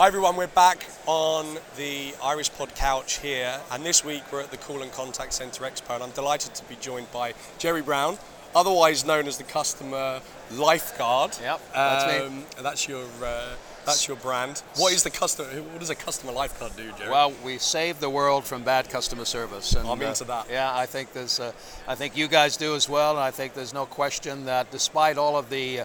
Hi everyone, we're back on the Iris Pod couch here, and this week we're at the Call and Contact Center Expo, and I'm delighted to be joined by Gerry Brown, otherwise known as the customer lifeguard. Yep, that's me. Um, That's your uh, that's your brand. What is the customer? What does a customer lifeguard do, Gerry? Well, we save the world from bad customer service. And, I'm into that. Yeah, I think there's. Uh, I think you guys do as well, and I think there's no question that despite all of the uh,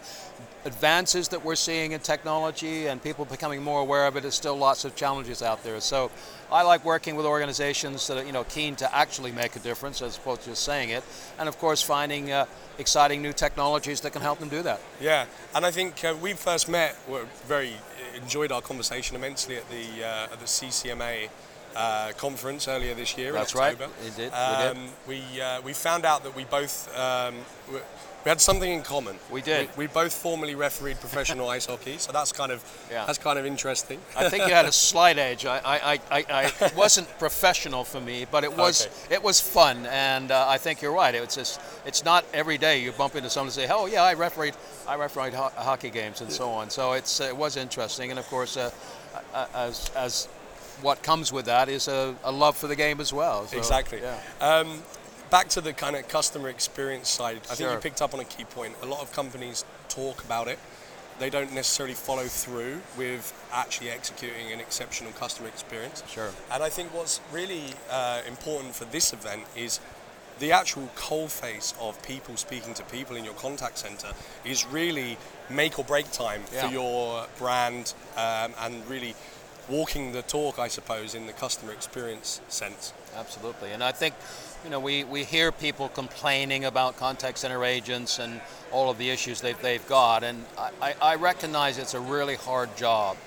advances that we're seeing in technology and people becoming more aware of it, there's still lots of challenges out there. So, I like working with organizations that are you know keen to actually make a difference as opposed to just saying it, and of course finding uh, exciting new technologies that can help them do that. Yeah, and I think uh, we first met. We very enjoyed our conversation immensely at the uh, at the CCMA uh, conference earlier this year. That's right. We did, we did. Um, we uh, we found out that we both um, we, we had something in common. We did. We, we both formerly refereed professional ice hockey, so that's kind of Yeah. that's kind of interesting. I think you had a slight edge. I, I, I, I, I it wasn't professional for me, but it was Okay. it was fun, and uh, I think you're right. It's just it's not every day you bump into someone and say, "Oh yeah, I refereed I refereed ho- hockey games and so on." So it's it was interesting, and of course, uh, uh, as as what comes with that is a, a love for the game as well. So, Exactly. Yeah. Um, back to the kind of customer experience side, I think you picked up on a key point. A lot of companies talk about it. They don't necessarily follow through with actually executing an exceptional customer experience. Sure. And I think what's really uh, important for this event is the actual cold face of people speaking to people in your contact center is really make or break time Yeah. for your brand um, and really walking the talk, I suppose, in the customer experience sense. Absolutely. And I think, you know, we, we hear people complaining about contact center agents and all of the issues they've, they've got. And I, I recognize it's a really hard job.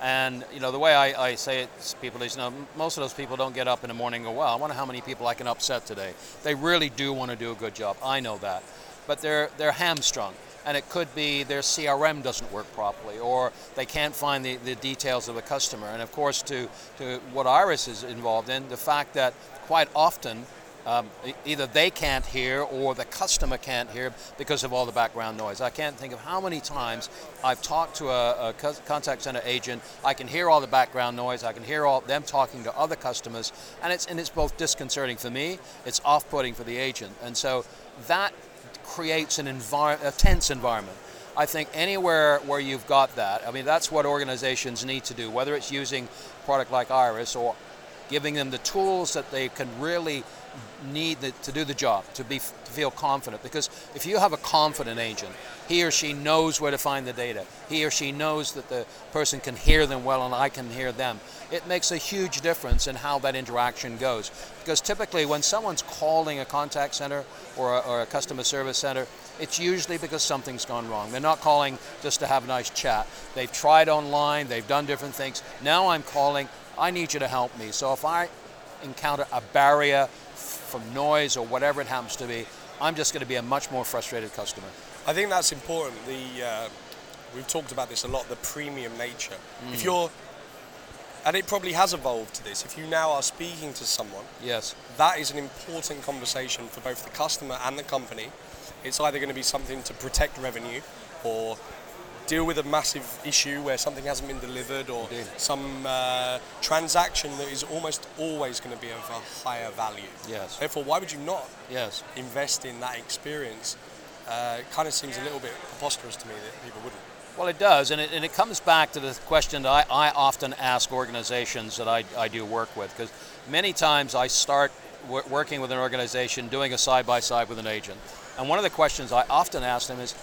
And, you know, the way I, I say it to people is, you know, most of those people don't get up in the morning and go, well, I wonder how many people I can upset today. They really do want to do a good job. I know that. But they're, they're hamstrung. And it could be their CRM doesn't work properly, or they can't find the, the details of the customer. And of course, to, to what Iris is involved in, the fact that quite often um, either they can't hear or the customer can't hear because of all the background noise. I can't think of how many times I've talked to a, a contact center agent. I can hear all the background noise. I can hear all them talking to other customers, and it's and it's both disconcerting for me. It's off-putting for the agent, and so that creates an envir- a tense environment. I think anywhere where you've got that, I mean, that's what organizations need to do, whether it's using product like Iris or giving them the tools that they can really need to do the job, to be to feel confident. Because if you have a confident agent, he or she knows where to find the data. He or she knows that the person can hear them well and I can hear them. It makes a huge difference in how that interaction goes. Because typically, when someone's calling a contact center or a, or a customer service center, it's usually because something's gone wrong. They're not calling just to have a nice chat. They've tried online, they've done different things. Now I'm calling, I need you to help me. So if I encounter a barrier from noise or whatever it happens to be, I'm just going to be a much more frustrated customer. I think that's important. The uh, we've talked about this a lot. The premium nature. Mm. If you're, and it probably has evolved to this. If you now are speaking to someone, Yes. that is an important conversation for both the customer and the company. It's either going to be something to protect revenue, or deal with a massive issue where something hasn't been delivered, or Indeed. some uh, transaction that is almost always going to be of a higher value. Yes. Therefore, why would you not Yes. invest in that experience? Uh, it kind of seems a little bit preposterous to me that people wouldn't. Well, it does, and it, and it comes back to the question that I, I often ask organizations that I, I do work with, because many times I start w- working with an organization doing a side by side with an agent. And one of the questions I often ask them is,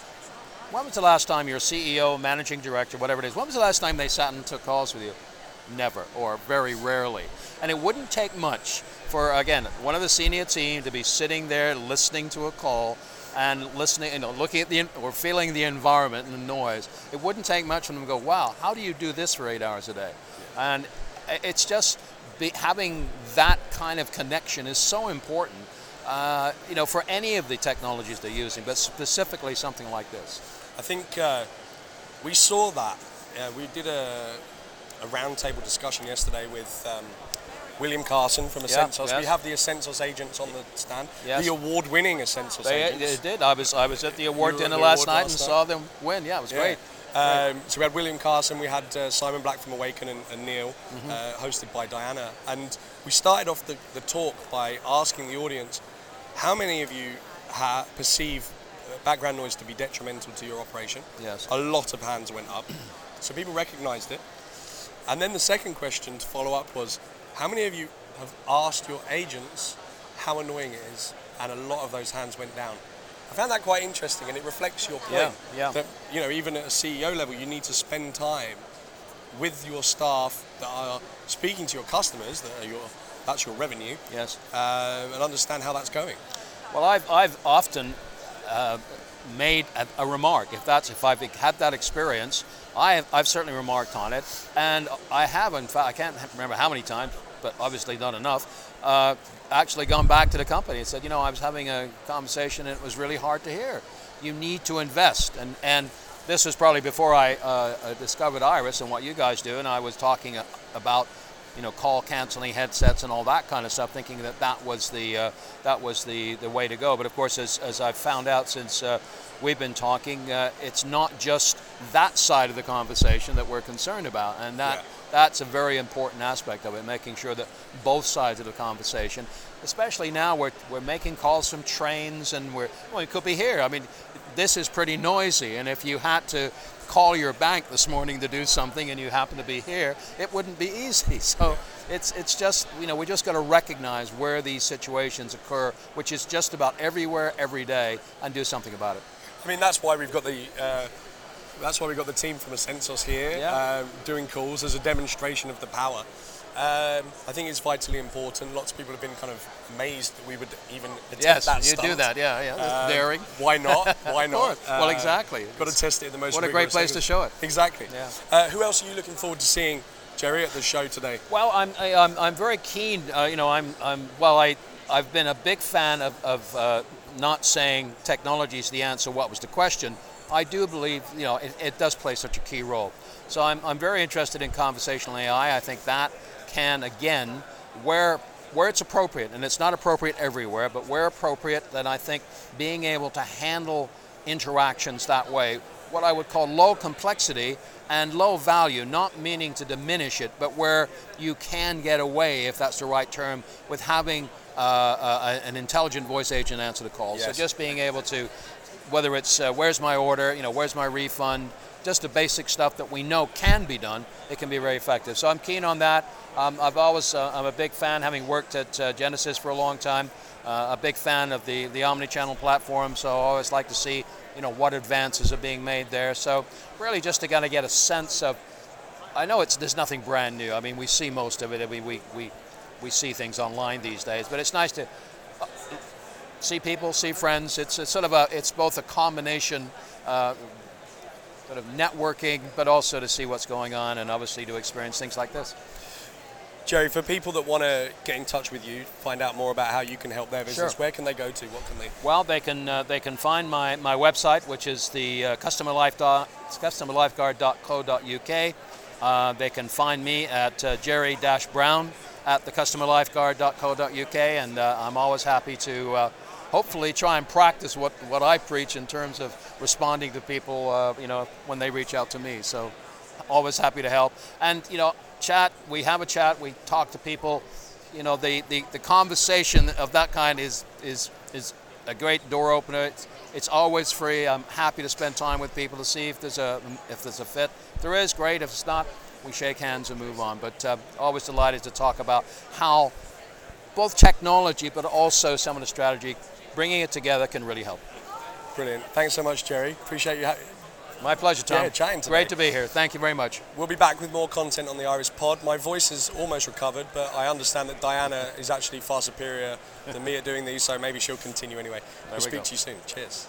when was the last time your CEO, managing director, whatever it is, when was the last time they sat and took calls with you? Never, or very rarely. And it wouldn't take much for, again, one of the senior team to be sitting there listening to a call and listening, you know, looking at the, or feeling the environment and the noise. It wouldn't take much for them to go, wow, how do you do this for eight hours a day? And it's just be, having that kind of connection is so important, uh, you know, for any of the technologies they're using, but specifically something like this. I think uh, we saw that. Uh, we did a, a roundtable discussion yesterday with um, William Carson from Yeah, Ascensos. yes. We have the Ascensos agents on the stand. Yes. The award-winning Ascensos They, agents. they did. I was I was at the award You were at dinner the last award night last and night? saw them win. Yeah, it was Yeah. great. Um, so we had William Carson, we had uh, Simon Black from Awaken and, and Neil, uh, hosted by Diana. And we started off the, the talk by asking the audience, how many of you ha- perceive uh, background noise to be detrimental to your operation? Yes. A lot of hands went up. So people recognized it. And then the second question to follow up was, how many of you have asked your agents how annoying it is? And a lot of those hands went down. I found that quite interesting, and it reflects your point Yeah, yeah. that you know even at a CEO level, you need to spend time with your staff that are speaking to your customers, that are your that's your revenue, Yes. uh, and understand how that's going. Well, I've, I've often uh, made a, a remark. If that's if I've had that experience, I have, I've certainly remarked on it, and I have in fact I can't remember how many times, but obviously not enough. Uh, actually gone back to the company and said, you know, I was having a conversation and it was really hard to hear. You need to invest, and and this was probably before I uh, uh, discovered Iris and what you guys do, and I was talking uh, about you know, call canceling headsets and all that kind of stuff, thinking that that was the uh, that was the, the way to go. But of course, as, as I've found out since uh, we've been talking, uh, it's not just that side of the conversation that we're concerned about, and that. That's a very important aspect of it, making sure that both sides of the conversation, especially now we're, we're making calls from trains and we're well, it could be here. I mean, this is pretty noisy, and if you had to call your bank this morning to do something and you happen to be here, it wouldn't be easy. So it's it's just you know we just got to recognize where these situations occur, which is just about everywhere, every day, and do something about it. I mean, that's why we've got the uh, that's why we've got the team from Ascensos here Yeah. um, doing calls as a demonstration of the power. Um, I think it's vitally important. Lots of people have been kind of amazed that we would even attempt that. Yes, that you do that. Yeah, yeah. That's Um, daring. Why not? Why not? course. Well, exactly. Got to test it in the most. What a great rigorous place to show it. Exactly. Yeah. Uh, who else are you looking forward to seeing, Gerry, at the show today? Well, I'm I, I'm, I'm very keen. Uh, you know, I'm I'm well. I I've been a big fan of, of uh, not saying technology is the answer. What was the question? I do believe you know it, it does play such a key role. So I'm I'm very interested in conversational AI. I think that can again where where it's appropriate, and it's not appropriate everywhere, but where appropriate, then I think being able to handle interactions that way, what I would call low complexity and low value, not meaning to diminish it, but where you can get away, if that's the right term, with having uh, uh, an intelligent voice agent answer the call. So just being able to, whether it's uh, where's my order, you know, where's my refund, just the basic stuff that we know can be done, it can be very effective. So I'm keen on that. Um, I've always, uh, I'm a big fan, having worked at uh, Genesys for a long time, uh, a big fan of the, the omni-channel platform. So I always like to see, you know, what advances are being made there. So really just to kind of get a sense of, I know it's there's nothing brand new. I mean, we see most of it. I mean, we, we, we see things online these days, but it's nice to see people, see friends. It's, it's sort of a, it's both a combination, uh, sort of networking, but also to see what's going on and obviously to experience things like this. Gerry, for people that want to get in touch with you, find out more about how you can help their business, Sure. where can they go to? What can they? Well, they can uh, they can find my, my website, which is the uh, customerlifeguard.co.uk. Uh, they can find me at uh, gerry-brown at the customerlifeguard.co.uk, and uh, I'm always happy to uh, hopefully try and practice what, what I preach in terms of responding to people, uh, you know, when they reach out to me. So always happy to help. And you know, chat. We have a chat. We talk to people. You know, the, the, the conversation of that kind is is is a great door opener. It's, it's always free. I'm happy to spend time with people to see if there's a if there's a fit. If there is, great. If it's not, we shake hands and move on. But uh, always delighted to talk about how both technology, but also some of the strategy, bringing it together can really help. Brilliant. Thanks so much, Gerry. Appreciate you. Ha- My pleasure, Tom. Yeah, chatting today. Great to be here. Thank you very much. We'll be back with more content on the Iris Pod. My voice is almost recovered, but I understand that Diana is actually far superior than me at doing these, so maybe she'll continue anyway. We'll we speak go. to you soon. Cheers.